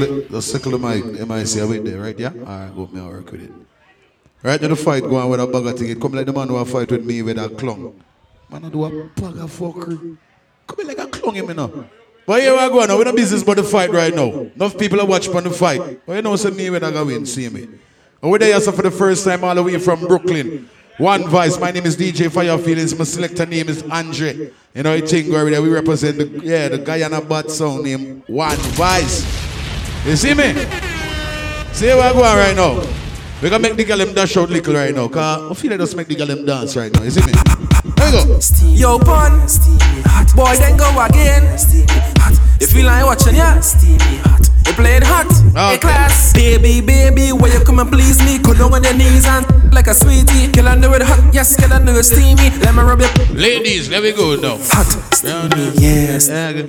it. Just sickle the mic. Are with there, right? Yeah? Alright, go. Me I'll work with it. Right now the fight going with a bag of. It come like the man who fight with me with a clung. Man, I do a bag of fuckery. Come like a clung him, you know. But here I go now. We're not business about the fight right now. Enough people are watching on the fight. But you know, say me when I go win, see me. And we're there for the first time all the way from Brooklyn. One voice. My name is DJ Fire Feelings. My selector name is Andre. You know, I think we represent the yeah the Guyana bad sound name One Voice. You see me? See where I go on right now. We gonna make the girl them dash out little right now. Cause I feel like just make the girl dance right now. You see me? There we go. Yo, pun. Steamy hot. Boy, then go again. Steamy hot. You feel like watching, yeah? Steamy hot. You played hot. Okay. Hey, class. Baby, baby, where you come and please me? Go down on your knees and like a sweetie. Kill under it hot. Yes, kill under it steamy. Let me rub your Ladies, there we go now. hot. Steamy, yes.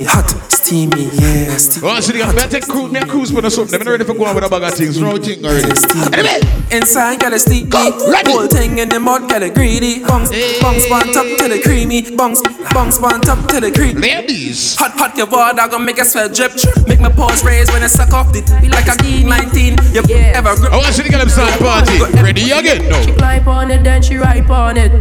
Hot. Steamy, yes. Steamy. Oh, so the girl, better take cruise, me a cruise for the something. I'm ready for going with a bag of things. No thing already. Inside, got a steamy. Whole thing in the mud, got a greedy. Bungs, bungs, one top to the creamy. Bungs, bungs, one top to the creamy. Ladies. Hot, hot, your water gonna make a sweat drip. Make my pores raise when I suck off the be like a E19. You Yeah. ever grip? I want you to get them start party. Ready again She Climb on it, then she ride on it.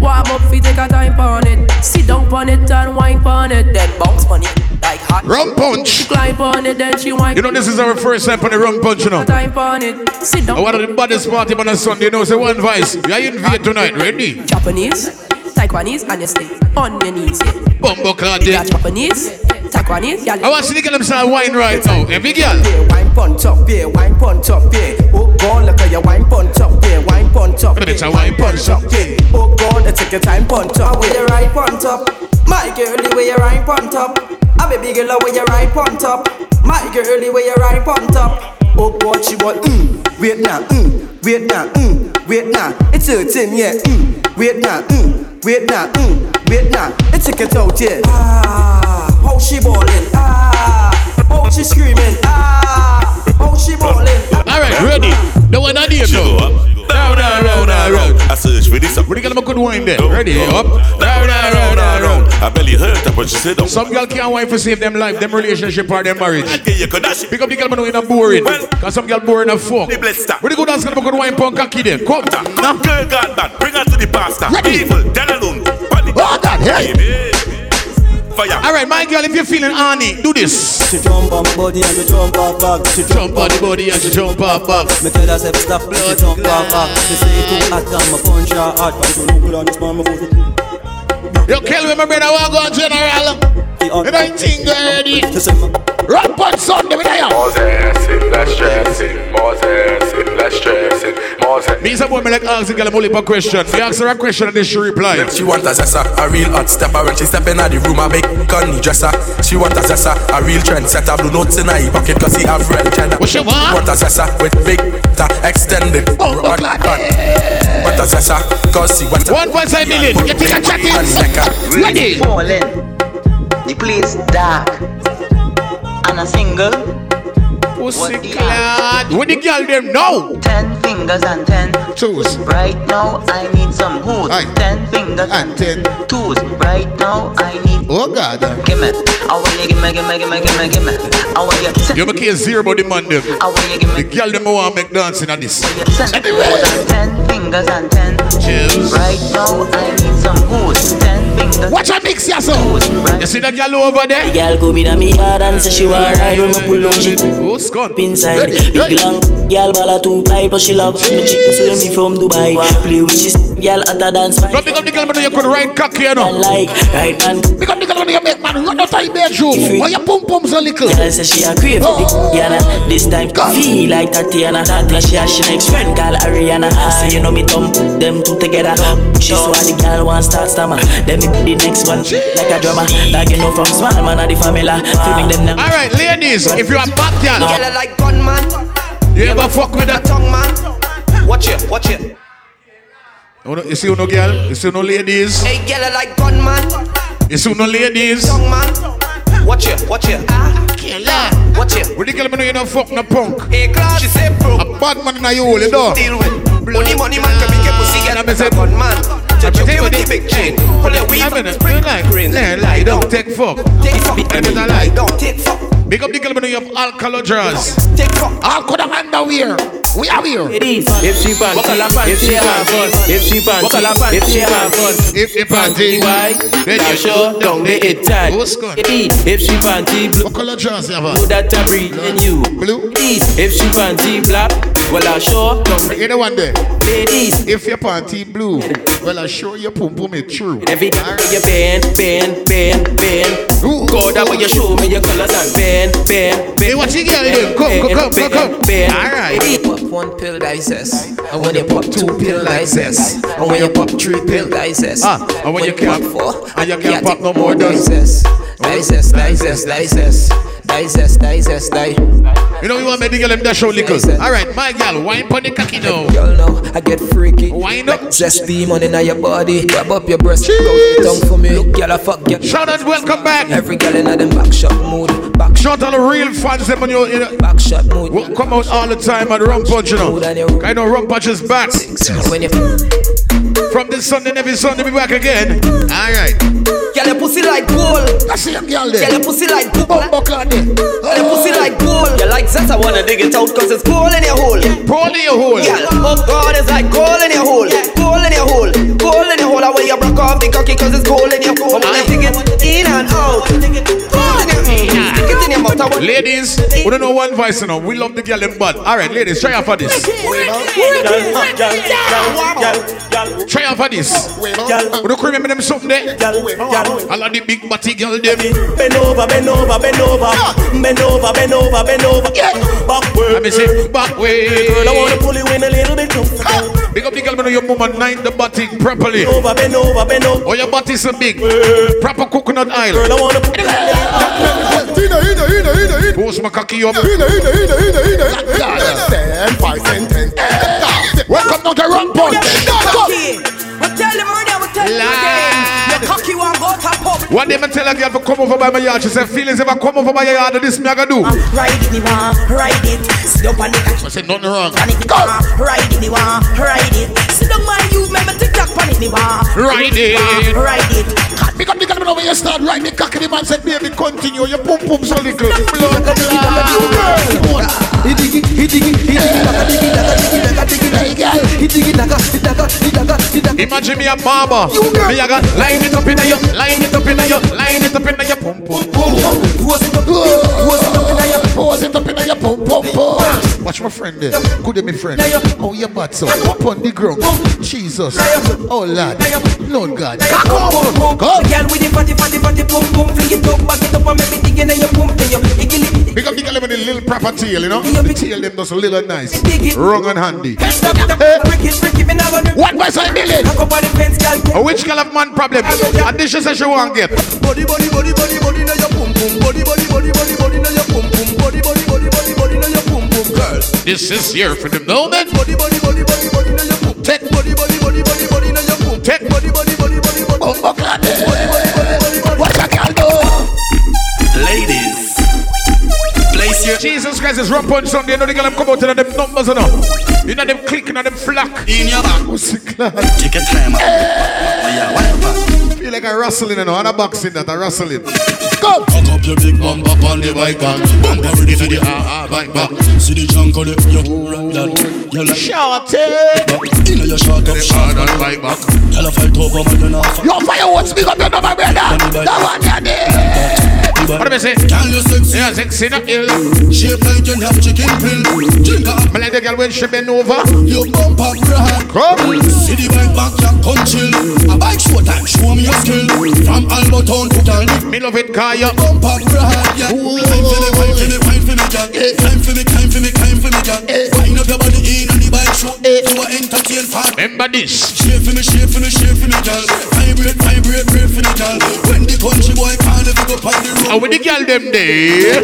Warm up, fi take a time on it. Sit down on it and wine on it. Then bounce on it like hot. Rum punch. She Climb on it, then she wine. You know, this is our first time for the rum punch, you know. time on it. Sit down. I one of the baddest party on a Sunday, you know, say one voice. We are invite tonight, ready? Japanese, Taiwanese, and you stay on your knees. Yeah. Bumbo card You got there. Japanese, I want you to get them start wine right now. Every girl. Yeah, wine pon top, yeah, wine pon top, yeah. Oh God, look at your wine pon top, yeah, wine pon top. But it's yeah, a wine pon top. yeah. Oh God, I take your time pon top. Where you right pon top, my girlie, where you right pon top. A baby girl, where you right pon top, my girlie, where you right pon top. Oh God, she want mm, wait now, mm, wait now, mm, wait now. It's hurting, yeah, mm, wait now, mm, wait now, mm, wait now. It's take it out, yeah. Ah, how she ballin', ah, how she screaming, ah, how she ballin'. All right, ready. The one I need She go now. up, she go Down, down, round, down, round. I search for this up. Ready, get them a good wine there. Ready, up. Down, down, round, down, round. I belly hurt her when she sit down. Some girl can't wine for save them life, them relationship or them marriage. I get you could dash. Pick up the girl man who in a boring. Cause some girl boring a fuck. The blessed stop. Ready, go dance, get them a good wine punk cocky there. Come. Nah. Girl gone bad, bring her to the pastor. Ready. Evil, tell alone. Panic. Oh, that, hey. Baby. Fire. All right, my girl, if you're feeling horny, do this. She jump on body and she jump off back. She Jump on the body and she jump up, up. Me tell her say stop, she jump off back. She say it too hot and my punch her hard. But she look good on this man, my foot. Yo, kill me, my brother, walk on general. You don't think already. She say, "Ma- Rap on Sunday with I More stressing, less stressing, more stressing, less stressing, more stressing. Me some boy me like ask the girl a multiple question. Me ask her a question and then she reply. She want a zessa, a real hot stepper When she step in the room, a big gunny dresser She want a zessa, a real trendsetter Blue notes in her pocket cause he have red cheddar What she want? Want a zessa with big, ta extended Oh, Run, God. run. Want a zessa, cause he want a One point five million. You think I chat and it? necker Ready? falling. The place dark. And a single, Pussy clad. What the girl them know? ten fingers and ten. toes. Right now I need some. Aye. Ten fingers And and, ten. toes. Right now I need. Oh God. Gimme, I want you gimme, gimme, gimme, gimme, gimme. I want you send You make care zero about the man them. I want you The gimme, girl them want make dancing at this. you send more than ten fingers and ten. Choose. Right now I need some hoods. Ten fingers. Watch a mix yourself. Toes. Right You see that girl over there? The Girl go in a me yard and say she want ride when me pull on she Oh, Scott. inside. Ready, Big ready. long girl balla too tight, but she love me chicken so me from Dubai. Play with she girl at a dance Come pick up the girl man you could ride cocky you and know. like right man. Pick up the girl man you make man run out of your bedroom. Why you pum pum so little? Girl say she a crave for oh. the Yana This time feel like Tatiana Plus she a she next friend called Ariana Say you know me thumb them two together She saw the girl want start stammer Then me the next one like a drummer Like you know from small man of the family Feeling them now All right, ladies, if you're a bad girl, Girl, like gunman, you ever fuck with that? tongue man. Watch it, watch it. You You see no girl? You see no ladies? Hey, girl, I like gunman, You see no ladies? tongue man. Watch it, watch it. Ah, watch it. With the girl man you know fuck no punk. Hey, class, she say A bro. bad man in a hole, you know. Deal with. Money, money, man, can make a pussy get And I a say- gunman. Judge I you tell with you the big chain. Pull your weave, I'm in it. spring like, green. lie, lie, don't take fuck. Take fuck. And it's a lie. Don't take fuck. Big up the girl when you have alcohol draws. Take fuck. Alcohol underwear. We are here. If she panty, if she have fun, if she panty, if she have fun. If you panty Why? then Now you show down the it tight. What's good? If she panty blue, What color draws you have on? know that I breathe in you. Blue. If she panty black, well I show down the You know one day. ladies. If your panty blue, well I show you pum pum it true. Every time you bend, bend, bend, bend. Ooh. Go that way you show me your colors and bend, bend, bend. Hey, what you girl doing? Come, come, come, come, come. Bend, All right. Pop one pill digest, and when you pop two pill digest, and when you pop three pill digest, Ah, and when you can't- four, and you you can't pop no more digest, digest, digest, digest, digest, digest, digest. You know you want me to get them that show liquor. All right, my girl, wine pon the cocky now. Y'all know I get freaky. Wind up. Zest demon in your body. Grab up your breast. Sit down for me. Look, girl, I fuck get. Shout out, welcome back. Every girl in them back shot mood. Back shot, Shout out the real fans them on your, you know, back shot mood. will come out all the time at Rum Punch, you know. I know Rum Punch is back. From this Sunday, every Sunday, be back again. All right. Girl, your pussy like gold. I see a girl Girl, there. your pussy like gold. Bumbo clad there. Girl, your pussy like gold. You like that? I wanna dig it out cause it's gold in your hole. Pull in your hole. Girl, oh God, it's like gold in your hole. Gold in your hole. Gold in your hole. You broke off the cocky cause it's gold in your hole. And I dig it in and out. Gold in your Stick it in your mouth. I want Ladies, we don't know one voice, you know. We love the girl in bud. All right, ladies, try out for this. Try out for this. We don't remember them something there. I like the big body girl them. Bend over, bend over, bend over, bend over, bend over, bend over. Backward. Let me say back way. Girl, I wanna pull you in a little bit too. Big up the girl, when your mama nine the body properly. Bend over, bend over, bend over. Oh, your body so big. Proper coconut Girl, oil. I wanna pull you in a little bit Post my cocky up. Ten, five, ten, ten. Welcome to the Rum Punch. cocky. We tell them right now, we tell them One day I tell a girl to come over by my yard. She said, feelings ever come over by your yard, this me I gotta do. Uh, ride it, me want ride it. Sit up on the cocky. I said, nothing wrong. Pan it, me want ride it, me want ride it. Sit down, my youth, me me TikTok pan it, me want Ride it. ride it. Pick up the girl over here, start right the cocky. The man said, baby, continue. Your pum pum so little. Blood daga, daga, daga, daga, daga, daga, daga, daga. Imagine me a barber. Me a got line it up in your, line it up in your, there. Good day, my friend. Oh, your butt so up on the ground. Jesus. Oh, Lord. Lord God. Come on. Girl with the fatty, fatty, fatty, pum pum, fling it up, back it up, and make me digging in your in your iggly. Pick up the little proper tail, you know? The tail them does a little nice. Wrong and handy. What was I Billy? Back up on the fence, girl. Oh, which girl have man problem? And this she says she won't get. Body, body, body, body, body, now your pum pum. Body, body, body, body, This is here for the moment. Body, body, body, body, body, now your pum. Take. Body, body, body, body, body, now your pum. Take. Body, body, body, body, body. Oh, oh, God. Body, body, body, body, body. What I can do? Ladies, place your Jesus Christ is rump on Sunday. You know the girl them come out in them numbers, you know. You know them clicking and them flock. in your back. What's the class? Take your time. Oh, yeah, wipe back. Feel like a rustling, you know. And a boxing that, a rustling. Come. Cock up your big bum up on the bike back. Bumper ready for the ah ah bike back. See the junk on the your right that. You like Shorty. Inna your short up short on bike back. Tell a fight over man you not fuck. Your fireworks, big up your number, brother. That one, yeah, there. What do I say? Girl you sexy. Yeah, sexy, not ill. Shape like you have chicken pill. Up. I like the girl when she bend over. Your bumper broad. Come. See the bike back ya come chill. A bike show time show me your skill. From Albertown to Darling. Me love it, car, yeah. Bumper broad ya. Time for me, wine for me, wine for me, girl. Time for me, time for me, time for me, girl. Wind up your body in on the bike show. You are entertain fan. Remember this. Shape for me, shape for me, shape for me, girl. Vibrate, vibrate, vibrate for me, girl. When the country boy can't let go on the road. And with the girl them there.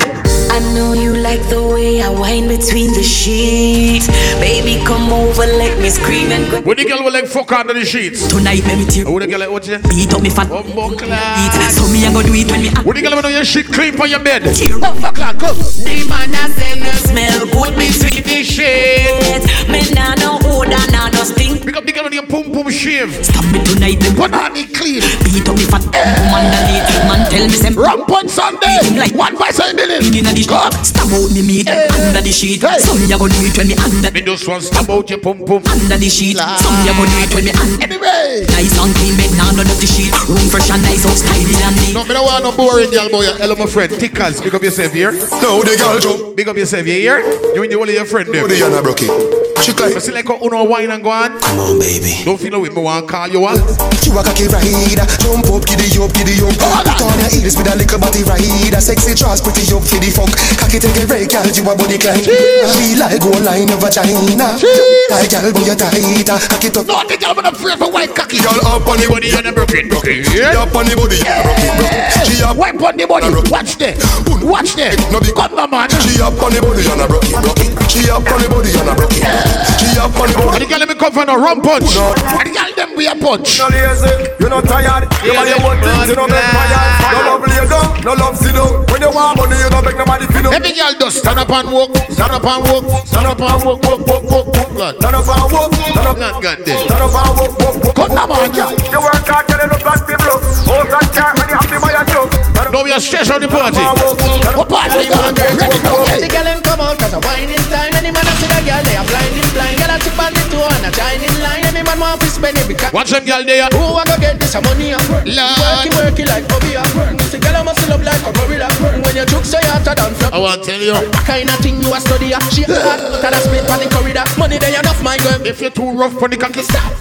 I know you like the way I whine between the sheets. Baby, come over, let me scream and go. With the girl will like fuck under the sheets. Tonight, me me tear And with the girl like what you? beat up me fat Bumbo eat. class. So me I go do it when me a With the girl when your shit clean on your bed. tear. Bumbo class, come. The man a say me smell good, me Sweet this shit. Me nah no odor, nah no stink. Pick up the girl with your pum pum shave. Stop me tonight, me Put on it clean. beat up me fat woman underneath. Man tell me say Rump on Sunday. beat him like One voice I believe. inna the street. Stab out me meat under the sheet. Some me a go do it when me under Me just want stab out your pum pum. under the sheet. Some me a go do it when me under. Anyway. Nice and clean bed, now none of the sheet. Room fresh and nice, house tidy and neat. No, me don't want no boring girl boy. Hello, my friend. Tickers, big up yourself here. Now the girl jump. Big up yourself here. You and the only your friend there. Body and a broke it. She climb. You see like how uno wine and go on. Come on, baby. Don't feel no way. Me want call you what? You a cocky rider. Jump up, giddy up, giddy up. Put on your heels with a little body rider. Sexy trans, pretty up for the fuck. Cocky take a break, girl. You a body climb. She like go line of vagina. Like girl, boy, you tighter. Cocky up. No, the girl when I'm afraid for white cocky. Girl up on the body and a broken, broken. Yeah. up on the body, broken, broken. She up, Wipe on the body. Watch there. Watch there. no Come on, man. She up on the body and a broken, broken. She up on the body and a broken. She up on the And the girl let me come for no rum punch. And the girl them we a punch. No lazy, you no tired. You want your one thing, you no make fire. No love lay down, no love sit down. When you want money, you no beg nobody do. Every girl just stand up and walk. Stand up and walk. Stand up and walk. Walk, walk, walk, walk. God. Stand up and walk, stand up, God, God damn. stand up and walk, walk, walk. Come on, girl. You work hard, get it up like blow. Oh, that car when you happy by your joke. Now we are straight on the party. and walk, stand What up party we got? Ready to. The girl come out cause whining time Any man see the girl they are blind Girl a chip on the toe and shining line Every man want to spend every cat Watch them girl there. Who a go get this money a Lord. Worky worky like Bobby a The girl a muscle up like a gorilla When you choke so you hotter than flop I want to tell you. What kind of thing you a study uh? a She hot but a split on the corridor Money there enough my girl If you're too rough for the cocky, Stop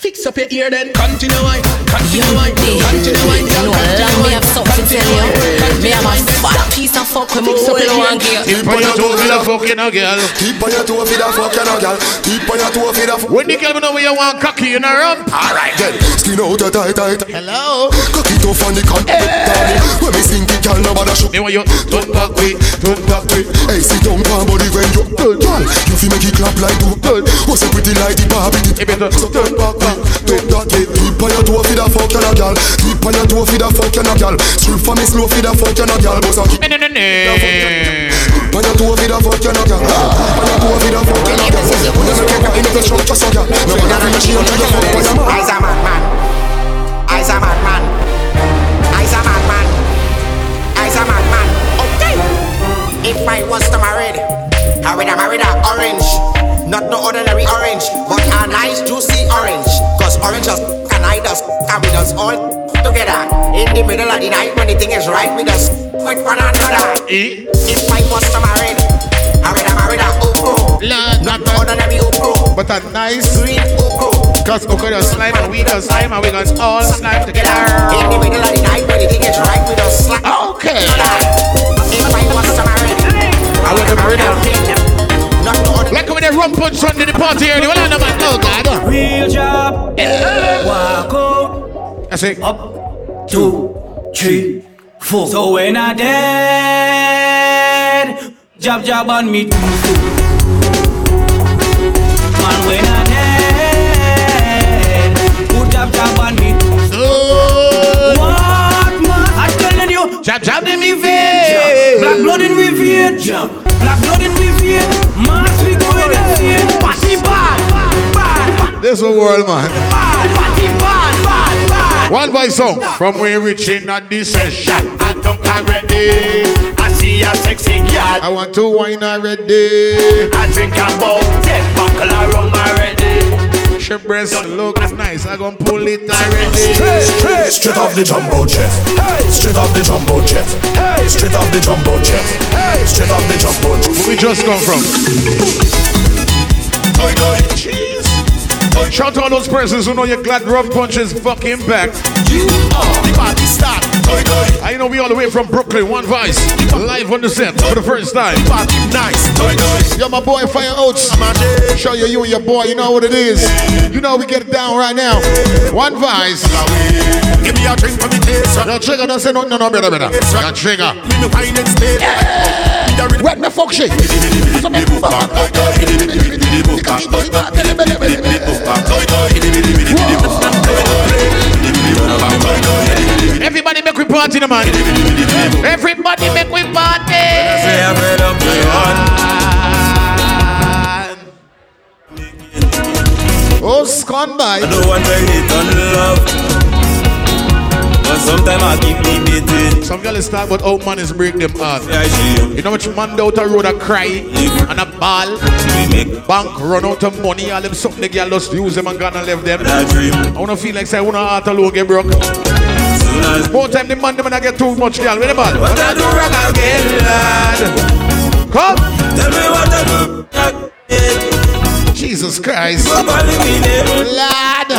Fix up your ear then Continue wine Continue wine Continue wine You know, allow me have something to tell you. Me have a fat piece of fuck with me whole one girl. Tip on your toe with a fucking a girl. Keep on your toe for the fuck, you girl. Keep on your toe for the fuck. When the girl know where you want cocky in a rump. Alright, then. Skin out your tight, tight. Hello. Cocky tough on the cunt. Darling, when me sing it, girl, nobody shook. Me want you turn back way, turn back way. Hey, sit down, calm body when you girl, girl. You feel make it clap like two girl. What's so pretty like the Barbie? Hey, better. So turn back, back, turn that way. Keep on your toe for the fuck, you know, girl. Keep on your toe for the fuck, you know, girl. Strip for me slow for the fuck, you know, girl. Boss, keep Ne, ne, ne, ne. on your toe for the fuck, you know, girl. And we got all slime together. together. In the middle night when the thing right, we just slap. Okay. If I was to marry, I would have married a king. Not no ordinary. Like when they rum punch on the party here, the one on the man, oh God. Real job. Walk out. That's it. Up, two, three, four. So when I dead, jab jab on me two foot. Man, when I we vein. Black blood in vein. Mass we go. Party bad, bad, This is a world, man. bad, party bad, bad, bad. One voice song. From where we reaching at this session. I don't already. I see a sexy girl. I want to wine already. I drink about ten breast looks nice. I gon' pull it already. Straight, straight off the jumbo jet. Hey, straight off the jumbo jet. Hey, straight off the jumbo jet. Hey, straight off the jumbo jet. Where we just come from. Jeez. Shout to all those persons who know your glad rum punch is fucking back. You are the party start. I know we all the way from Brooklyn, one voice, live on the set for the first time. Party nice. Yo, my boy Fire Oats. Show you you and your boy, you know what it is. You know we get it down right now. One voice. Give me a drink for me taste. No trigger, don't say no, no, no, brother, brother. No trigger. Me me wine and stay. Wet me fuck shit. Everybody make we party, the man. Everybody make we party. Oh, scone by. I don't want to hit on love. But sometimes I keep me beating. Some girls talk about how man is break them heart. You know much man out a road a cry and a ball. Bank run out of money, all them something the girl just use them and gonna leave them. I wanna feel like say I wanna heart alone get broke. More time the man them I get too much girl. Where the ball? What I do wrong again, lad? Come. Tell me what I do again. Jesus Christ. Nobody mean it. Lad.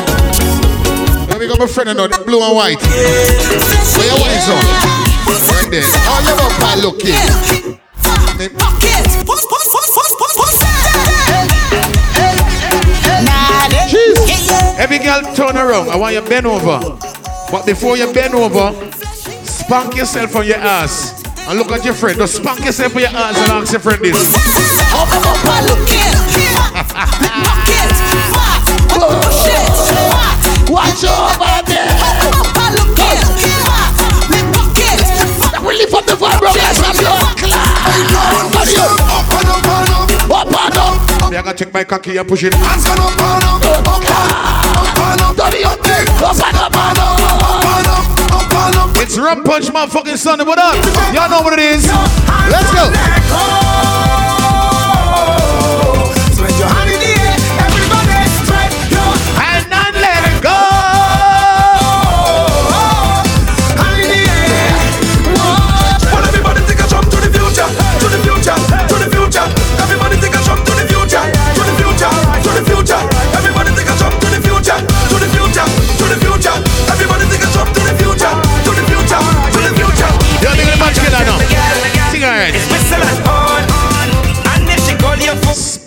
Let me go my friend now, the blue and white. Where your white on? Right there. Oh, you have a pal looking. Jeez. Every girl turn around. I want you bend over. But before you bend over, spank yourself on your ass. And look at your friend. Just spank yourself on your ass and ask your friend this. Watch over there. We lift up the vibe, bro. Let's have your Up I gotta take my cocky and push it. Hands up up. Up and up. Up up. Dirty up there. Up and up and up. Up and up. Up and up. It's Rum Punch, motherfucking Sunday. What up? Y'all know what it is. Let's go. Spread your hand in the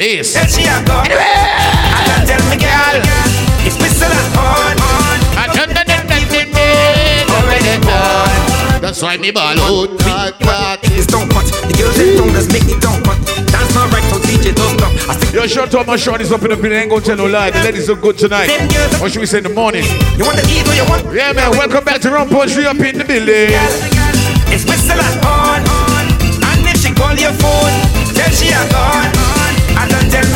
you for space, tell she a gone. I can tell me, girl, it's whistle and on, on. Already done. That's why me ball out. It's don't cut. The girls they don't just make me don't cut. Dance not right, so DJ don't stop. I stick Yo, short up my short is up in the building. Ain't gonna tell no lie. The ladies look good tonight. What should we say in the morning? You want the heat or you want? Yeah, man. Welcome back to Rum Punch. We up in the building. It's whistle and on, on. And if she call your phone, tell she a gone.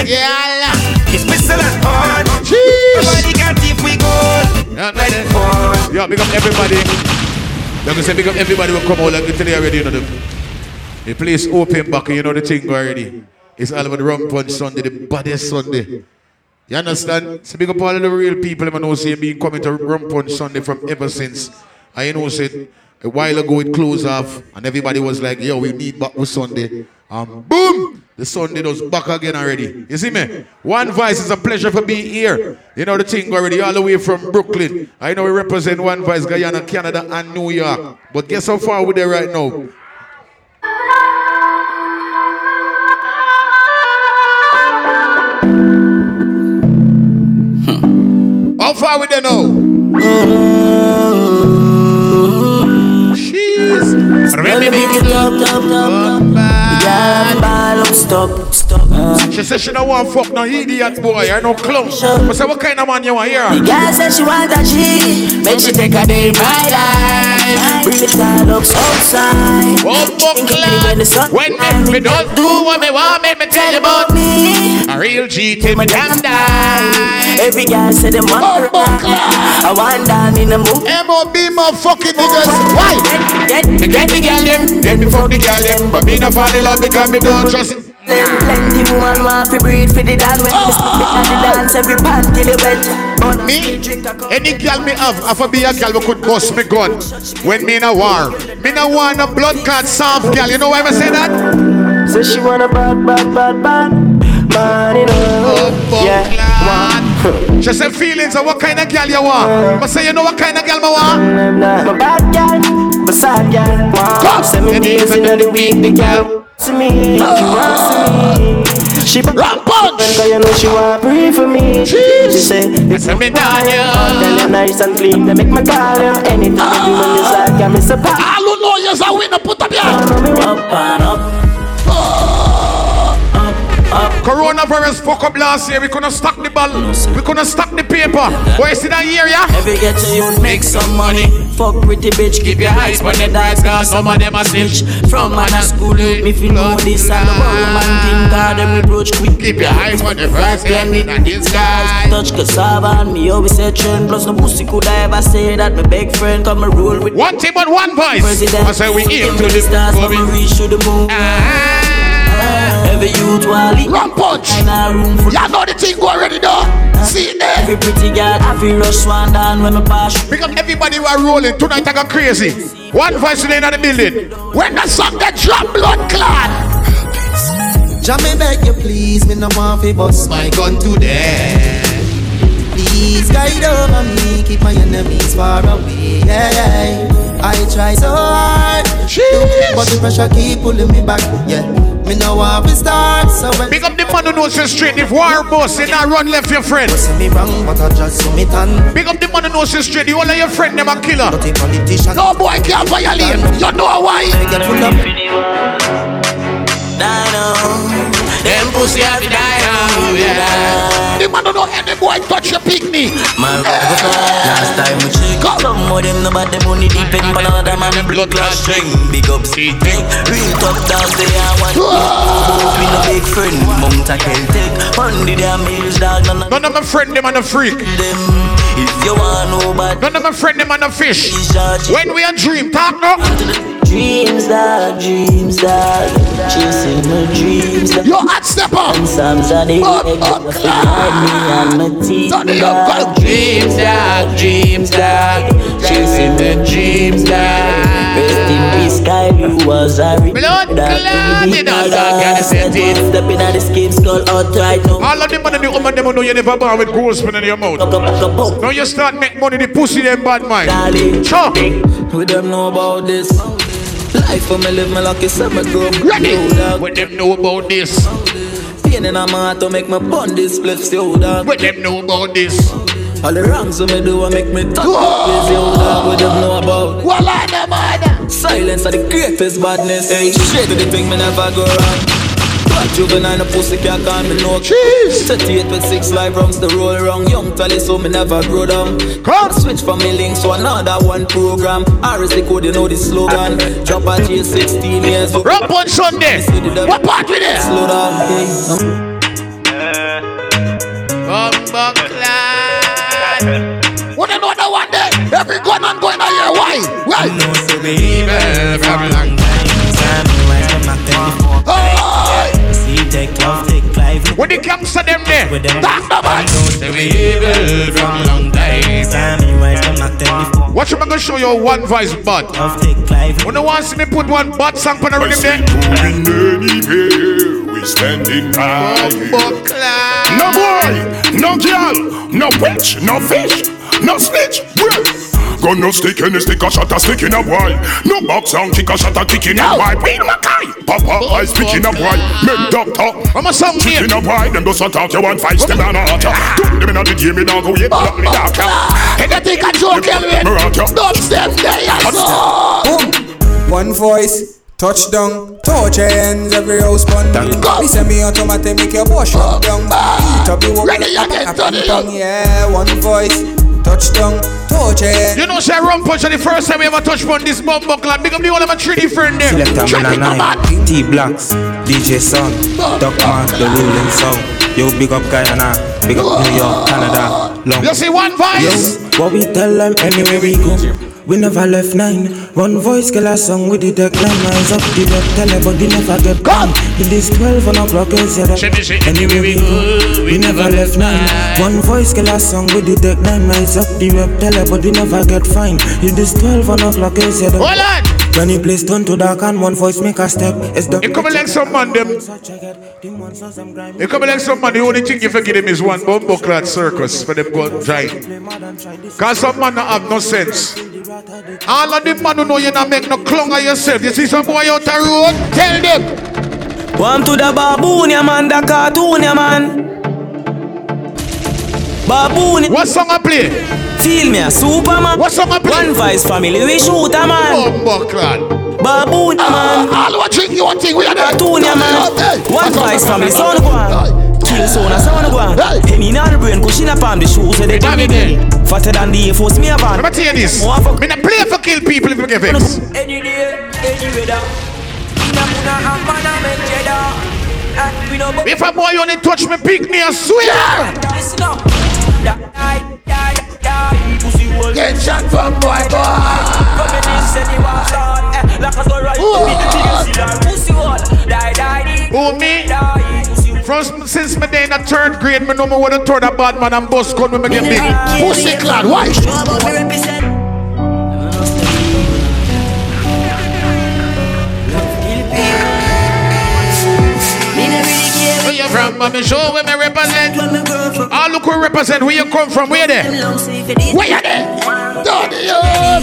Girl. It's whistle and. Jeez. Nobody can if we go. Fall. Yo, big up everybody. Like I said, big up everybody will come out like you tell you already, you know the, the place open back, you know the thing already. It's all about the Rum Punch Sunday, the baddest Sunday. You understand? So big up all of the real people, I know say being coming to Rum Punch Sunday from ever since. I know said a while ago it closed off and everybody was like, yo, we need back with Sunday. Um, boom! The Sunday was back again already. You see me? One Voice is a pleasure for being here. You know the thing already, all the way from Brooklyn. I know we represent One Voice, Guyana, Canada, and New York. But guess how far we're there right now? How far we there now? Jeez. Really big it up, up, up, up. Yeah, ball up, stop, stop. She said she don't want fuck no idiot boy or no clown. But say what kind of man you want here? The girl said she want a G, make she take a day in my life. Bring it all outside. Oh, when the sun When me, me don't do what me want, me, me tell you about me. A real G till me damn die. Every girl say them want I want down in the mood. M.O.B. my fucking niggas. Why? Get, Me get the girl them, then me fuck the girl them. But me no fall in love because me don't trust it. Them plenty woman want to breathe for the dance when me stop it and the dance every panty the wet. But Me, any girl me have, have to be a girl who could bust me gun. When me in a war, me no want a blood clot soft girl. You know why I say that? So she want a bad, bad, bad, bad man, you know. Oh, yeah, She said feelings of what kind of girl you want. But say you know what kind of girl me want. My bad girl, but sad girl. Wow. Seven days in the week, the girl to me, she wants to me. She Rock punch. Cause you know she want breathe for me. She say it's me down here. Tell you nice and clean, they make me call you. Anything you do when you say, got me so proud. I don't know you're a winner. Put up your Up and up, up, up, Coronavirus fuck up last year. We couldn't stack the ball. We couldn't stack the paper. Where is it that year, yeah? Every get to you make some money. Fuck pretty bitch, keep your eyes on the dice, cause some of them are snitch. From man a school, me feel know this and the man think God them reproach quick. Keep your eyes on the price, Then me and this guy. touch cassava and me always say trend. Plus no pussy could I ever say that my big friend come and roll with One team but one voice. President. I say we aim to the stars, movie. come reach to the moon. Ah. Every youth while it Rum punch. in a room full. Y'all know the thing go already though. See it there. Every pretty girl, I feel rush swan down when me pass. Because up everybody who are rolling. Tonight I got crazy. One voice today in the building. When the song get drop blood clot. Jah me beg you please, me no want fi bust my gun today. Please guide over me, keep my enemies far away. Yeah, I try so hard, but the pressure keep pulling me back. Yeah, me no want to start. So when Pick up the man who knows the street. If war boss, you not run left your friend. see me wrong, but I just so me tan. Pick up the man who knows the street. You all of your friend them a killer. Dirty politician. No boy can't violate. You know why? I get full up. Dino, them pussy have to die now. Yeah. The man don't know any boy touch your picnic. Man, eh. last time we check, some of them bad, them money deep in another man blood clot string. Big up street real tough dogs they are one. Both me no big friend, Mount a Celtic, hundred damn mills dog, none of None of my friend them on a freak. them. If you want bad, None of my friend them on a fish. When we a dream, talk no. Dreams dog, dreams dog, chasing my dreams dog. Yo, hot step up. And the Oh, egg oh, that guide me and my it dog. up. Dreams dog, dreams dog, chasing the dreams dog. Rest in peace, you was a real Blood dog. clot, Baby you know, dog, dog, gotta set it. Stepping at the scheme, skull out right now. All of them and the woman them know you never born with gold spin in your mouth. Up, up. Now you start make money, the pussy them bad mind. Sure. we them know about this. Life for me live me lucky, so me grow. Ready? When them know about this. Pain in my heart to make my bun this spliffs, yo dog. When them know about this. All the wrongs we me do I make me talk place, yo dog. What them know about? Well, I know, man. Silence are the greatest badness. Hey, straight to the thing me never go wrong. Bad juvenile, no pussy can't call me no Jeez. 38 with six live rounds, the roll wrong. Young tally, so me never grow down. Come. Switch from me links to another one program. RSC code, you know the slogan. Drop a J 16 years. Rump on Sunday. What part with it? Slow down, hey. Bumbo clad. What you know the one day? Every gun and going a year. Why? Why? Evil from long Oh, See, take love, take life. When the gangster them there. With them that's the man. Evil from long time. Sammy, why them not tell before? Watch I'm gonna show you one voice bud. Love, take life. When the want to see me put one bud song on the rhythm there. Moving anywhere, we standing by. Bumbo clad. No boy, no girl, no witch, no fish, no snitch. Well, gun no stick any stick a shot a stick in a boy. No box and kick a shot a kick in a boy. Read Mackay, Papa I speak in a boy. Men doctor, I'm a song kick here. in a boy. Them just a talk you want fight them and a hot. Do them in a the game me now go yet not me dark. Anything can joke, Kelvin. Dubstep there, yes, sir. One voice, touchdown, touch your hands, every house bun. Me say me automatic, make your bush up down. Eat up the work, Ready again, turn it up. yeah. One voice, touchdown, touch hands. You know, say Rum Punch, the first time we ever touch on this bumbo clad. Big up the all of my 3D friend there. Selector Traffic Man and T Blacks, DJ Son, Doc Man, the ruling song. Yo, big up Guyana, big up New York, Canada, long. You see one voice. Yo, what we tell them anywhere we go. We never left nine. One voice kill a song with the deck line. Rise up the web, tell everybody never get gone. It is 12 on o'clock, is yeah, Shimmy, shimmy, Anywhere we go, we never left nine. One voice kill a song with the deck line. Rise up the web, tell everybody never get fine. It is 12 on o'clock, is yeah, Hold on. When he plays turn to dark and one voice make a step. It's the You come like some man them. You come like some man. The only thing you forget him is one bumbo clad circus for them go drive. Cause some man not have no sense. All of them man who know you not make no clung of yourself. You see some boy out the road, tell them. One to the baboon, yeah man, the cartoon, yeah man. Baboon. What song I play? Feel me a Superman. What song I play? One voice family, we shoot a man. Bumbo. Baboon, man. All what drink you one thing we are there. Cartoon, yeah, man. One voice family, son go on. Kill son, a son go on. Henny in the brain, cushion up on the shoes, so they Damn damn it, it. Fatter than the Air Force, me a van. Let me tell you this. Me not play for kill people if you get vexed. Any day, any weather. Inna muna and man a make cheddar. And we no bu- If a boy only touch me, pick me, I swear. Get shot from boy, boy. Come in, say the war start. Eh. Who me? From since me day in the third grade, me know me what a third a bad man and bust gun when me get big. Pussy clad, why? Show about me from? Show where me represent. from. All look who represent. Where you come from? Where there? Where you there? Down here.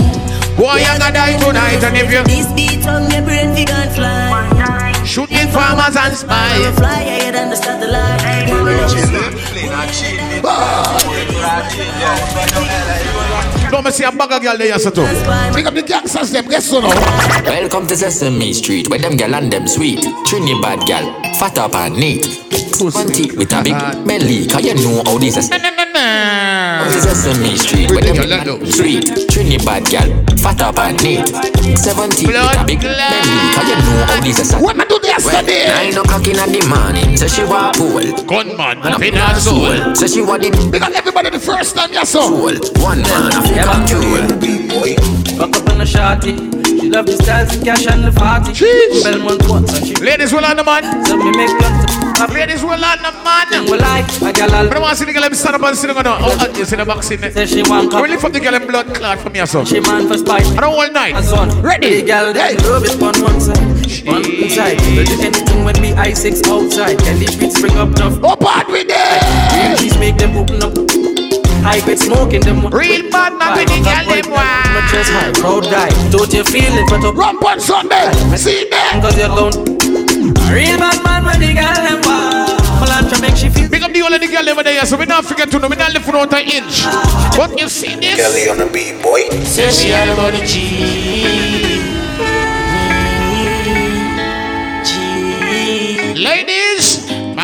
Boy, you gonna die tonight, and if you This beat on my brain, we gon' fly. Shooting farmers and spies. fly higher than the satellite. Ah. Don't me see a bag of girl there, yes, too. Pick up the gangsters, them. Guess so now. Welcome to Sesame Street, where them gal and them sweet. Trinidad gal, fat up and neat. One teeth with a big ah. belly, cause you know how this is. Na, na, na, na. Sesame Street, where them gal and them sweet. Trinidad gal, fat up and neat. Seven teeth with a big belly, cause you know how this is. What me do yesterday? Nine o'clock in the morning, say she want pool. Gunman, And up up in in her her soul. soul, say she want the Because everybody the first time you saw. soul. One man, I feel control. Fuck up on the shorty. She love the styles, the cash and the party. Jeez. Belmont once and she Ladies, will on the man. so me make guns. Ladies, will on the man. Then like a gal But I all want to see the girl stand up and sit down. Oh, uh, you see the box in there. say she want Really from the girl them blood clot from your son. She man for spite. I don't all night. Son, Ready? The gal that love it on one side, one inside. But do anything when me I6 outside. Can the streets spring up tough? Oh, bad with them. Trees make them open up. I quit smoking them. Real bad man with the girl them Not just high, proud guy. Don't you feel it? But up Rump on Sunday. See them. Cause you're alone. Real bad man when the girl them wild. Well, I'm trying to make she feel. Big up the of the girl over there, so we not forget to know. We not left out an inch. But you see this? Kelly on the beat, boy. Say she all about the G. Ladies,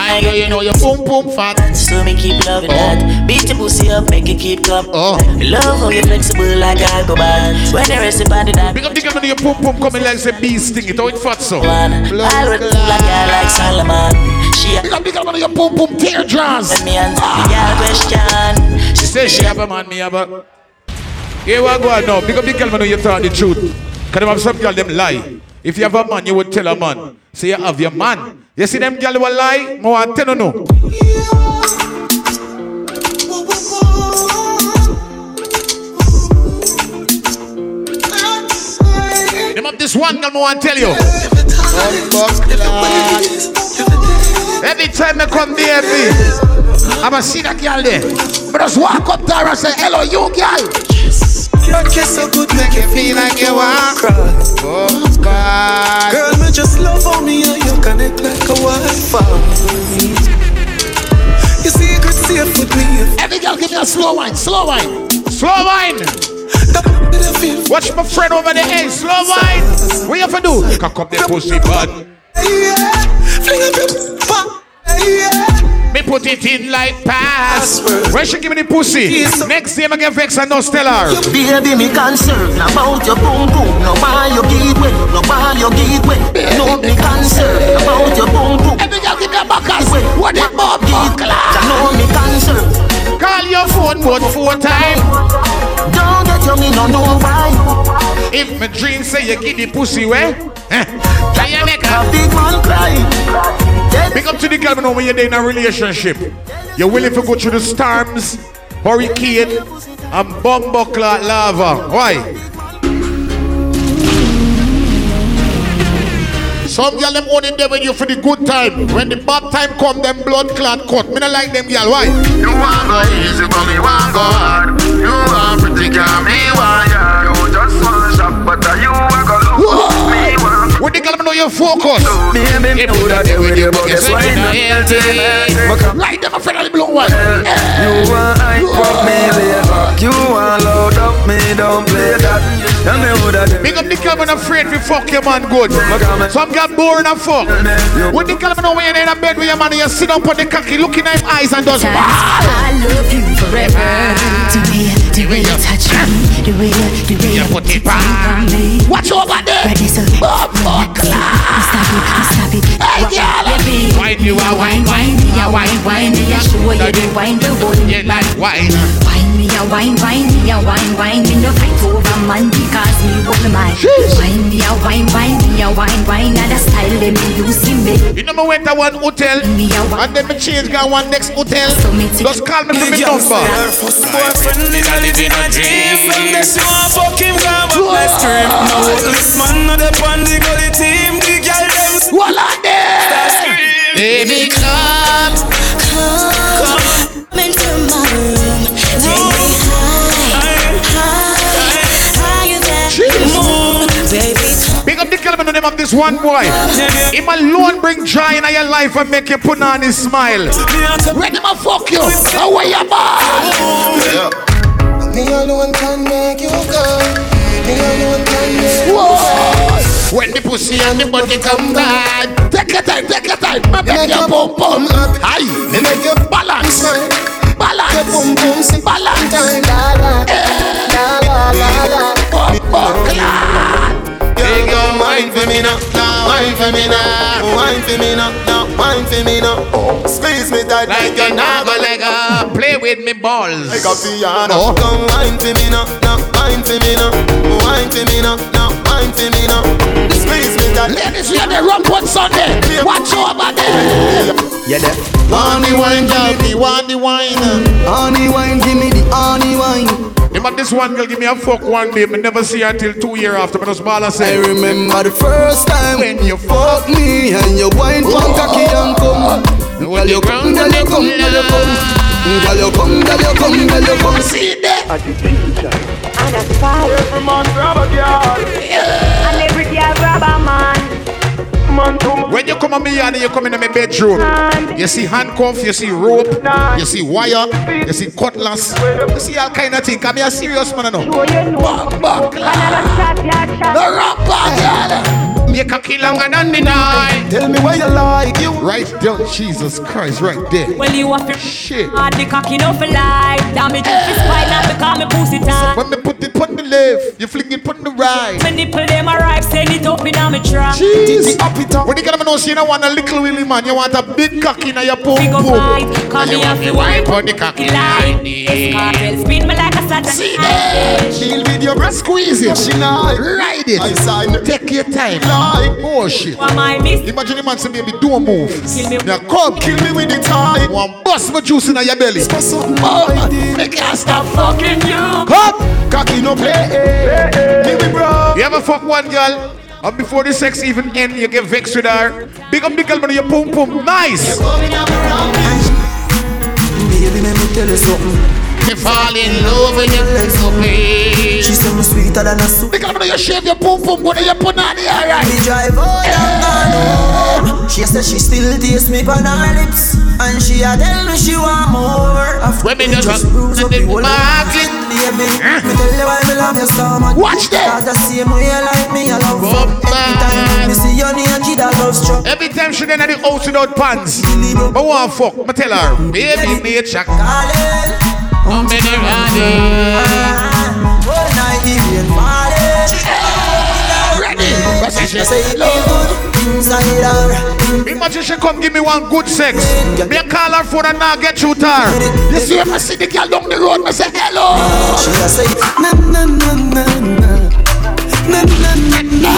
my girl, you know your boom boom fat. So me keep loving oh. that. Beat your pussy up, make it keep clap. Oh. Love how you flexible like I go bad. When the rest of body that Big up the know your boom boom coming like say bee sting it. How it fat so? one. I'll work like I like Solomon. She Big up the know your boom boom teardrops. ask me answer the girl question. She says she have a man, me have a. Here we go on now. Big up the girl, you tell the truth. Can them have some girl them lie? If you have a man, you would tell a man. Say you have your man. You see them girl will lie? More I tell you no. Them have this one girl, more I tell you. Every time I come there, me, I'm a see that girl there. But just walk up there and say, hello, you girl. Your kiss so good, make you feel like you want. Oh, God. Girl, me just love how me and you connect like a Wi-Fi. Your secret safe with me. Every girl give me a slow wine, slow wine. Slow wine. Watch my friend over there. Hey, slow wine. What you have to do? Cock up the pussy bud. Yeah, fling up your pop. Yeah. Me put it in like pass. When she give me the pussy, next day I get vexed and no tell her. Baby, me concerned about your boom boom. No buy your give way, no why you give way. No me concerned about your boom boom. Every girl give me a backers. What the mob I know me concerned. Call your phone but four times. Don't get you me no know why. If my dream say you give the pussy way, eh? Can you make A a big man cry. Big up to the girl you know when you're in a relationship. You're willing to go through the storms, hurricane, and bumbo clot lava. Why? Some girl them only there with you for the good time. When the bad time come, them blood clot cut. Me not like them girl. Why? You want go easy, but me want go hard. You want pretty girl, me the girl me know you focus. Baby, If you that there with you, but guess what? You know healthy. Right them a friend of the blue one. You want hype up me. You want load up me, don't play that. And me woulda them. Big up the girl when afraid to fuck your man good. Some got boring and fuck. When the girl know when you're in a bed with your man, and you sit up on the cocky, looking at him eyes and does. I love you forever. The way, the way you touch me, the way you, the way you put it on me. Watch over there. Ready so. Oh, fuck. Stop it, stop it. Hey, girl. Wine you a wine, wine me a wine, wine me a show you the wine, the whole You like wine. Wine me a wine, wine me a wine, wine me. No fight over man because me hold my Wine me a wine, wine me a wine, wine and the style them me use in me. You know me went to one hotel and then me change got one next hotel. Just call me from my number. Boyfriend me a live in a dream. From the she want fuck him grab up my stream Now this man not the on the gully team. The girl them Walla there Baby come Come, the name of this one boy. Him alone bring joy in your life and make you put on his smile. Ready to fuck you. Away your bar. Me alone can make you go. Me alone can make. When the pussy and the body come back. Take your time, take your time. Make your pum pum. Aye. Me make you balance. Balance. Your boom balance. La la la la la la. Take your mind for me now, now wine for me now, wine for me now, now wine for me now. Squeeze me tight Like you're not gonna let go. Play with me balls. like a piano. Oh. Come wine for me now, now wine for me now, wine for me now, now wine for me now. Squeeze me tight. Ladies, we are the Rum Punch Sunday. Watch over there. Yeah, there. Want the wine, girl, me want the wine. Honey wine, give me the honey wine. Remember this one girl give me a fuck one day, me never see her till two year after. Me just ball and I say. remember the first time When you fuck me and you wine from cocky and come. Girl you come, girl you come, girl you come. Girl you come, girl you come, girl you come. See that? Every man grab a girl. And every girl grab a man. Man to When you come on me yard and you come into my bedroom, you see handcuff, you see rope, you see wire, you see cutlass, you see all kind of things. Come here, serious man, I know. You know. Back, back, Another shot, yeah, shot. The rapper, girl. Make a kill longer than the night. Tell me why you like you. Right there, Jesus Christ, right there. Well, you have to Shit. hard the cocky no for life. Damage if it's spine now because me pussy tight. When me put it on the left, you fling it on the right. Me nipple them arrive, send it up in a me trap. Jeez. Up it up. When you get know you don't want a little willy man, you want a big cocky in your up pum. right, come And you here want fi the wine on the this. Cartel spin me like a satin. See that? Deal with your breast Squeeze it. She not. Ride it. I sign. Take your time. Like. Oh shit. What my miss? Imagine the man say baby don't move. Kill me. Now come Kill me with the tie. one bust my juice in your belly. Up Oh, make can't stop fucking you. Come. Cocky no play. eh. Me bro. You ever fuck one girl? And before the sex even end, you get vexed with her. Big up the girl, but your pum pum nice. Baby, let me tell you something. You fall in love with your legs so big. She say me sweeter than a soup. Big up, you shave your pum pum, what do you put on the alright? Me drive all down home. She said she still taste me on her lips, and she a tell me she want more. After Women me just just want bruise up the the whole market. Baby, me tell you why me love your stomach. Watch that. Cause the same way you like me, I love Go you. Every time me see you naked, I love struck. Every time she done at the house without pants, I want fuck. I tell her, baby, me a check. Darling, How many all night the rain falling. Ready? Ready? She say it feel good inside her. Imagine she come give me one good sex. Me a call her phone and now get through to her. You see if I see the girl down the road, I say hello. She a say na na na na na na na na na na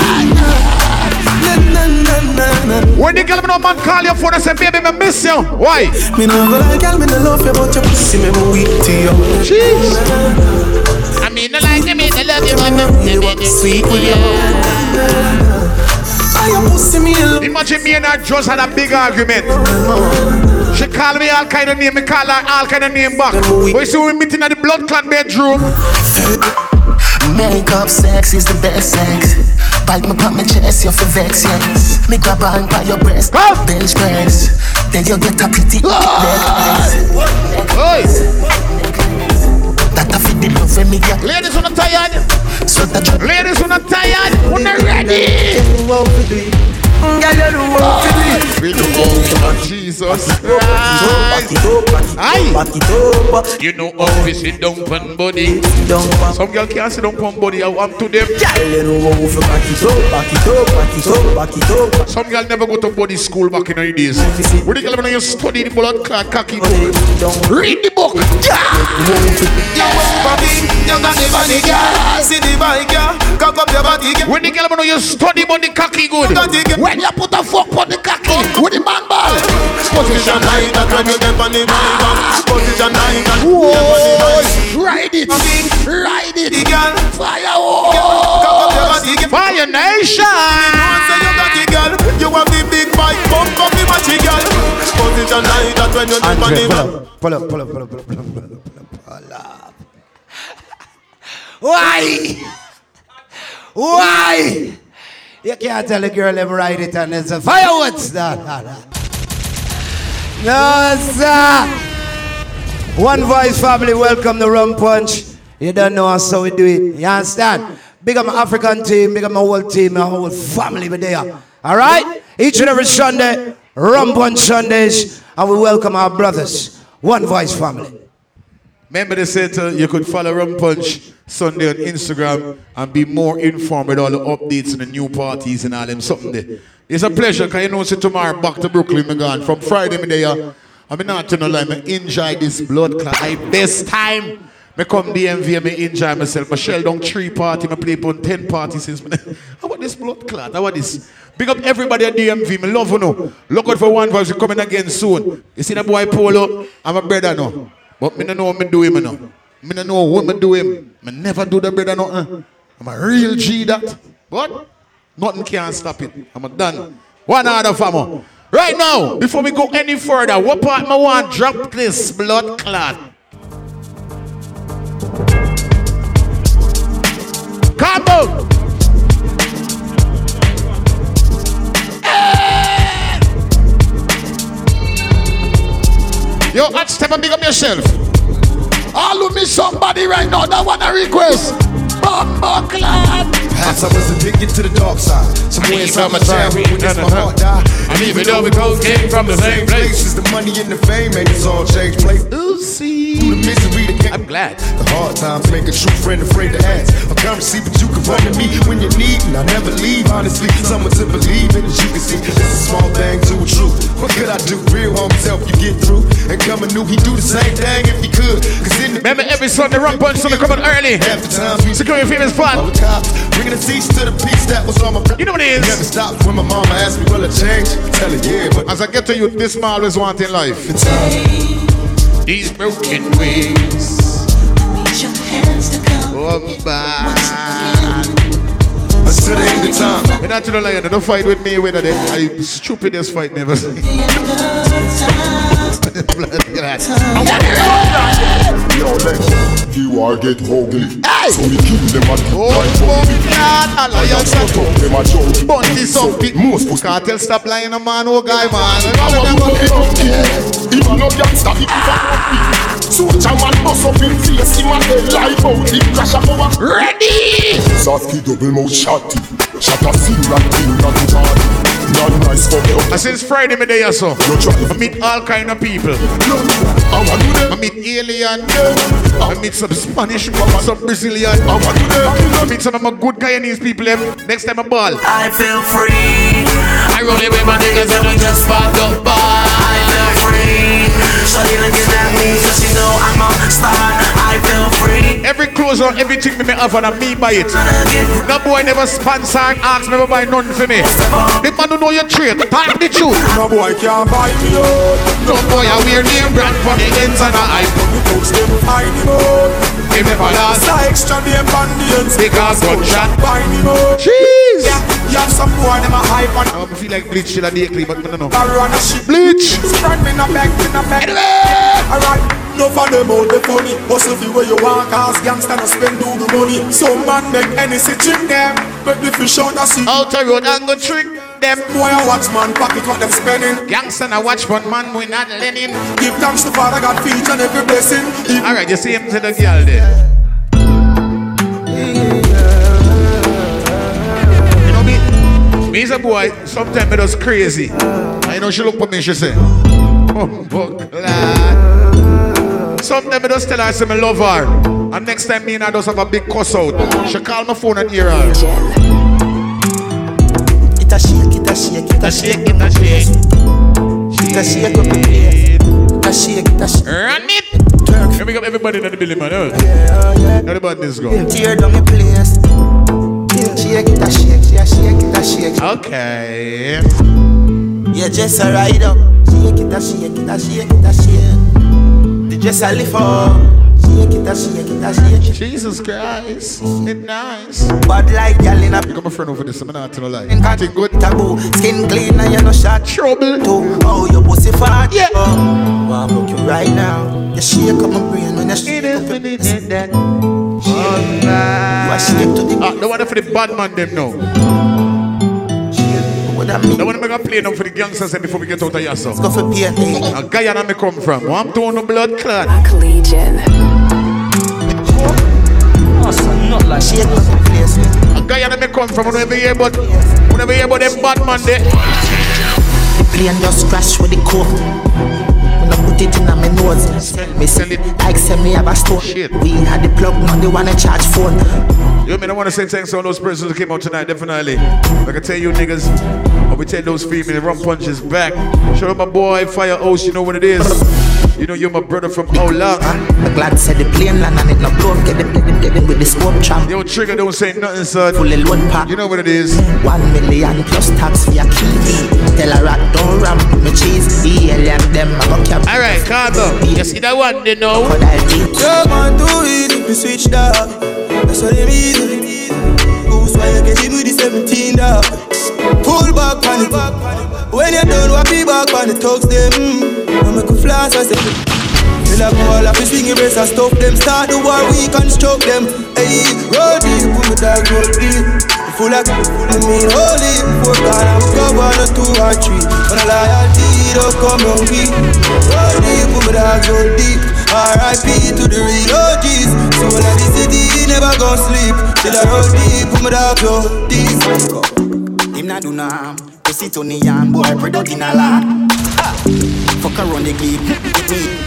na na na na. When the girl me no man call your phone and say, baby, me miss you. Why? Me no go like girl, me no love you, but your pussy me me weak to you. Jeez. I mean, I like you, me, I love you, man. You make it sweet for you. Imagine me and her just had a big argument. She called me all kind of name, me call her all kind of name back. We see we meeting at the blood clot bedroom. Makeup sex is the best sex. Bite me pop my chest, you feel vex, yes. Me grab on by your breast, bench press. Then you get a pretty necklace. Oi. A fit the love when me. Ladies on the tired. so that Ladies, when I'm tired, when I'm ready. Girl, you know what to do. We do oh, Jesus Christ. Aye. You know how we sit down on body. Some girl can't sit down on body. I want to them. Girl, you know how to back it up, back it up, back it up, back it up. Some girl never go to body school back in the days. What the girl when you study the blood clot cocky book? Read the book. When the girl when you study about the cocky good. When you put a fuck on the cocky with the man ball. Position like that when you get on the mic. Position like that. Whoa, ride it, ride it, fire, fire nation. You have the big bike, pump up the matchy girl. Position like that when you get on the mic. Up, up, pull up, pull up, pull up, pull up, pull up, pull up. Why? Why? You can't tell a girl them ride it and it's a fireworks. No, no, no. No, sir. One voice family, welcome to Rum Punch. You don't know us so we do it. You understand? Big up my African team, big up my whole team, my whole family with there. All right? Each and every Sunday, Rum Punch Sundays, and we welcome our brothers. One voice family. Remember they said you could follow Rum Punch Sunday on Instagram and be more informed with all the updates and the new parties and all them something there. It's a pleasure because you know see tomorrow back to Brooklyn me gone. From Friday me there. I mean not to no lie, me enjoy this blood clot. I best time. Me come DMV me enjoy myself. Michelle down three party, me play on ten parties since me. How about this blood clot? How about this? Big up everybody at DMV. Me love you know. Look out for one voice. Coming again soon. You see that boy Polo? I'm a brother now. But me don't know what me do him you know. Me don't know what me do him. Me never do the brother nothing. I'm a real G that. But nothing can stop it. I'm a done. One other family. Right now, before we go any further, what part me want drop this blood clot? Come! Yo, hot step and big up yourself. All of me somebody right now that want a request. Perhaps I was addicted to the dark side. Somewhere inside my childhood when this my heart died. And even though we both came from the same place. Is the money and the fame make us all change place. Lucy. Through the misery that came. I'm glad. The hard times make a true friend afraid to ask. A currency, but you can run to me when you need. And I never leave, honestly. Someone to believe in, as you can see. This is a small thing to a truth. What could I do? Real homies help you get through. And coming new, he do the same thing if he could. Cause in the Remember every Sunday, Rum Punch Sunday coming early. Half the times we Secure your famous spot. all the cops bringing the seats to the peace that was on my You know what it is? Never stopped when my mama asked me, will it change? Tell her, yeah, but As I get to you, this man always want in life. These broken wings. Oh, bad. until the end of time. You're not to the lion, don't fight with me with it. I stupidest fight never seen. Yo, Lex, you are get ugly. So oh, we kill them at Oh, God, alliance and them at jungle. Bunty something. Most pussy. Cartel stop lying, a man, oh guy, man. Even no if you fuck Soldier man bust up in face, him a head like out, him crash a power. Ready! Softy double mouth shotty, shot a seal and kill not body. Not nice for me. And since Friday, me there, so I meet all kind of people. I meet alien. I meet some Spanish, some Brazilian. I meet some of my good Guyanese people. Them. Next time I ball. I feel free. I roll it with my niggas and I just spark up I feel free. Shawty looking at me, so she know I'm a star. I feel free. Every clothes or everything me me have and I me buy it. No boy never sponsor and ask me to buy nothing for me. The man don't know your trade. Talk the truth. No boy can't buy me out. No boy I wear name brand for the ends and I Me touch them find him out. Give me for last. It's a extra name on the ends. Because gunshot. Buy me out. Jeez. Yeah, you have some boy them a hype on. I feel like bleach till I day clean, but I don't know. I run a shit. Bleach. Spread me no back, me no back. Alright, no for them out the funny. Hustle the way you want, cause gangsta no spend do the money. Some man make any sit trick them. Make the fish out a sea. Out the road and go trick them. Boy, I watch man pocket what them spending. Gangsta I watch one man we not Lenin. Give thanks to Father God for each and every blessing. Alright, you see him to the girl there. Me's a boy, sometimes it was crazy. I know she look at me, she say, oh, lad. Sometimes I just tell her, I say, I love her. And next time me and I just have a big cuss out. She call my phone and hear her. It a shake, it a shake, it a shake, it a shake. It a shake up the place. It a shake, it a shake. Run it. Here we go, everybody in the building, man. Oh. Now the button is gone. Tear down the place. Shake it a shake, she a shake it a shake. Okay. Yeah, just a ride up. Shake it a shake it a shake it a shake. The dress a lift up. Shake it a shake it a shake. Jesus Christ, it's nice. Bad like gal in a You got my friend over this, I'm not to lie. Think good taboo. Skin clean and you no shot trouble. Too. Oh, your pussy fat. Yeah. Oh, I'm looking right now. You shake up my brain when you shake up your pussy. that. You a shake to the Ah, the one for the bad man, them now. What I mean? The one I'm gonna play now for the gangsters and before we get out of here, so. Go for painting. A Guyana me come from. One doing no blood clot. Collegian. Awesome, not like shake up the place. A Guyana me come from. Whenever you hear about, whenever you hear about them bad man there. The plane just crash with the coke. Put it in my nose, me sell it like send me have a store. We had the plug, now they wanna charge phone. You mean I want to say thanks to all those persons who came out tonight, definitely. I can tell you niggas, I will be tell those female rum punches back. Shout out my boy Firehouse, you know what it is. You know you're my brother from Ola. I'm glad said the plane land and it no blow. Get them, get them, get them with the scope tram. Yo, Trigger don't say nothing, son. Fully load pack. You know what it is. One million plus tax for your key. Tell a rat don't ram me cheese. The alien them I go cap. Alright, calm. You see that one, they know. Yeah, man, do it if you switch that. That's what it means. Goose why you get him with the 17 dog. Pull back on it. When you're done, what be back on the talks them. Mm. I make a flash, I say. Feel like all of swing your brace and stop them. Start the war, we construct them. Hey, roll deep, put me dog, roll deep. Full of, I mean, holy. Four can I go one or two or three. When I loyalty, don't come on me. Roll deep, put me dog, roll deep. R.I.P. to the real OGs. So when I the city, never gon' sleep. Till I roll deep, put me dog, roll deep. Him not do nah. Pussy to the yam, boy, product in a lot. Fuck around the clip, hit me.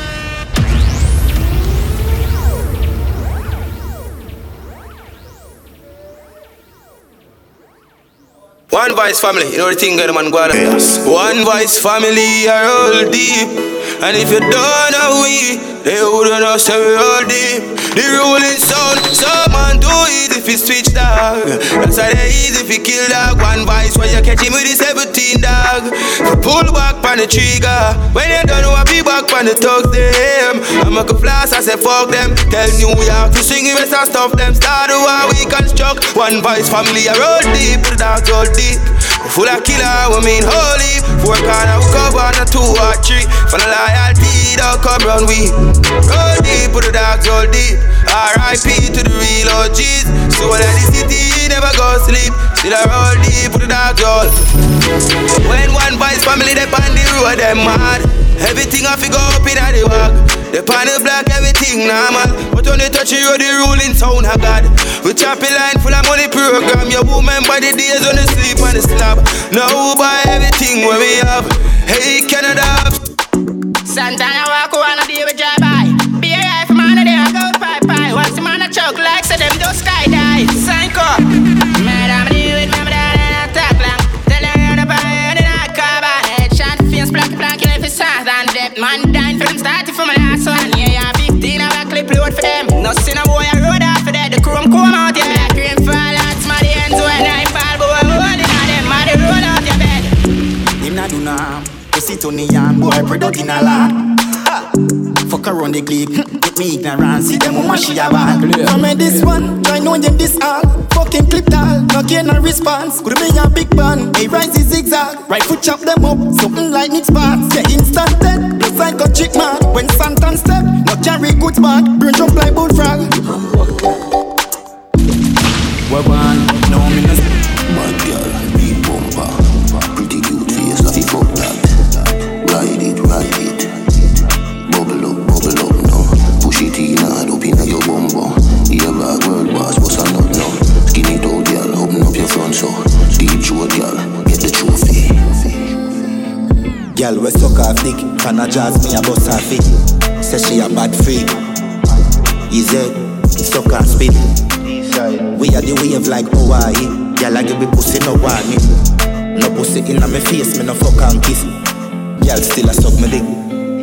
One voice family, you know the thing, the man go on. One voice family, are all deep. And if you don't know we, they wouldn't know say we roll deep. The ruling sound, some man do it if he switch dog. That's why they easy if he kill dog. One vice when you catch him with the 17 dog. Pull back on the trigger. When you don't know I be back on the talk them. I make a flash, I say fuck them. Tell New York to sing the rest and stuff them. Start the war we construct. One Voice family, I roll deep, the dog roll deep. Full of killer, we mean holy. Four corner, we cover on a two or three. For the loyalty, don't come round we. Roll deep, put the dogs all deep. R.I.P. to the real OGs. So that the city never go sleep. Still I roll deep, put the dogs roll. When one voice family, they on the road, them mad. Everything I figure up in the walk. The panel black, everything normal. But when they touch you, the ruling sound of God. We chop a line full of money program. Your woman by the days on the sleep on the slab. Now who buy everything where we have? Hey, Canada. Santana walk on a day with drive by. Be a rifle man a day a go pie pie. Watch the man a choke like say them do skydive. Psycho. Pussy to the yam, boy, product in a lot. Fuck around the clip, get me ignorant, see them woman she a bad. Come in this one, try know them this all. Fucking clip tall, no gain no response. Could be a big band, hey rise is zigzag. Right foot chop them up, something like Nick Sparks. Yeah, instant dead, the psycho chick man. When Santan step, no carry goods back. Brain jump like bullfrog. What one? No me pan a jazz, me a bust her feet. Say she a bad freak. Easy, suck her spit. We are the wave like Hawaii. Girl, I give me pussy no warning. No pussy inna me face, me no fuck and kiss. Girl still a suck me dick.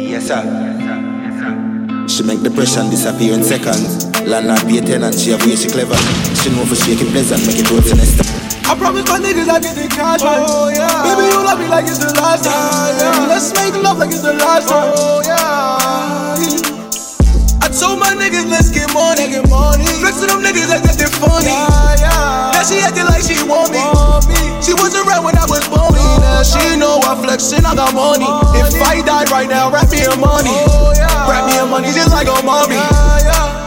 Yes sir. Yes, sir. Yes sir. She make depression disappear in seconds. Land her be a tenant, she have way she clever. She know for shake it pleasant, make it work the next time. I promise my niggas I get the cash right. Oh, yeah. Baby, you love me like it's the last time. Yeah. Let's make love like it's the last time. Oh, yeah. I told my niggas let's get money. Get money. Flex to them niggas like that they funny. Yeah, yeah. Now she acting like she want me. Want me. She was around when I was born. Now she know I flexing, I got money. If I die right now, wrap me in money. Oh, yeah. Wrap me in money just like a mommy. Yeah, yeah.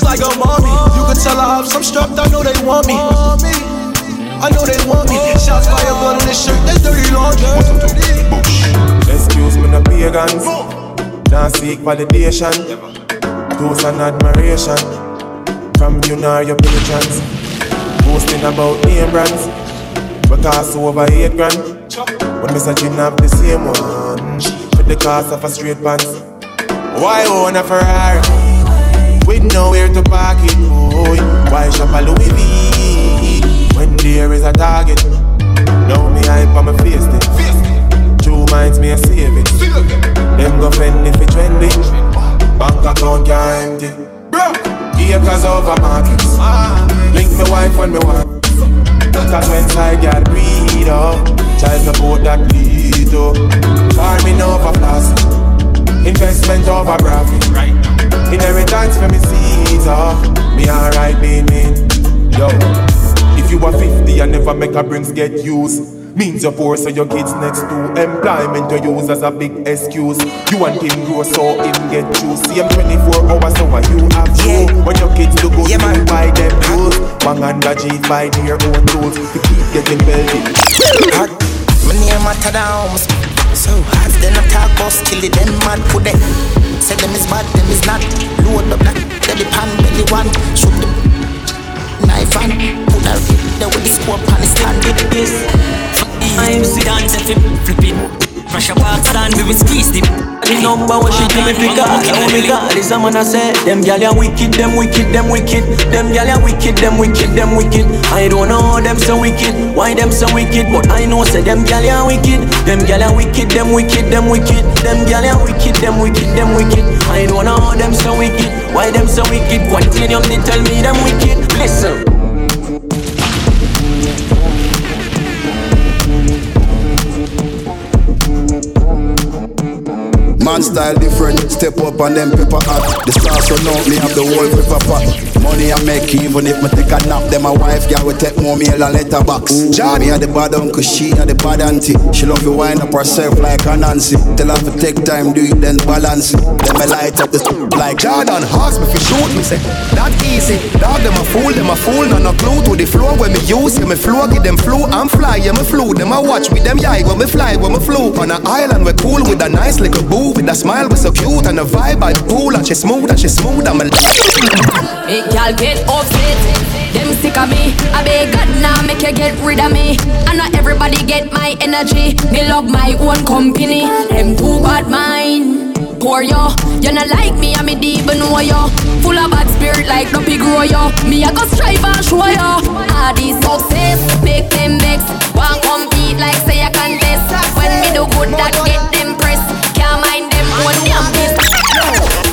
Just like a mommy. You can tell I have some struck, I know they want me. I know they want me. Shots fire, blood on this shirt, that's dirty laundry. Excuse me, no pagans. Now seek validation. Toast and admiration. From you nor your patrons. Boasting about name brands. But cost over eight grand. When me say have the same one. For the cost of a straight pants. Why own a Ferrari? Nowhere to park it. Boy. Why shop a Louis V? When there is a target, now me hype on my face it. Two minds me a save it. Them go fend if it trendy. Bank account can't empty. Acres over markets. Link me wife when me want. Cause when side got breed up, child boat that lead up. Farming over plastic, investment over profit. Inheritance for me seeds up. Me alright mean. Yo. If you are 50 and never make a brings get used. Means you're poor so your kids next to Employment you use as a big excuse. You want him grow so him get juice See him 24 hours so what you have to yeah. When your kids to go yeah, you buy them clothes. One under G buy their own tools To keep getting Hot, my name matter down So hot then I talk about kill it them mad put them Say them is bad them is not Load up that belly pan belly one Shoot them knife and put her there with the scope and stand with this. I'm it, flip it. Fresh up stand, we will squeeze the The number one she give me pick up Oh my god, this a man I say Them gal ya wicked, them wicked, them wicked. Them gal ya wicked, them wicked, them wicked. I don't know them so wicked Why them so wicked But I know say them gal ya wicked. Them gal ya wicked, them wicked, them wicked. Them gal ya wicked, them wicked, them wicked. I don't know them so wicked Why them so wicked. Quantinium they tell me them wicked. Listen Man style different, step up on them pepper hot. The stars so know me have the whole pepper pot. Money I make even if me take a nap. Then my wife girl will take more meal and letterbox. Johnny had the bad uncle, she had the bad auntie. She love to wind up herself like a Nancy. Tell her to take time, do it then balance it. Then me light up the st- like Jordan. Horse me fi shoot me say that easy. Dog them a fool, them a fool. None no clue to the flow when me use. Yeah, me flow give them flow. I'm fly, yeah me flew. Them a watch with them yeah when me fly when me flew. On an island we cool with a nice little boo with a smile we so cute and a vibe by the pool and she smooth and she smooth. I'm a Y'all get upset. Them sick of me. I beg God now, nah, make you get rid of me. I know everybody get my energy. Me love my own company. Them too bad mine. Poor yo, you not like me, I'm a even know yo. Full of bad spirit like no big grow yo. Me I go strive and show yo. All these success make them mix. One compete like say I can test. When me do good, that get them press. Can't mind them one damn piece.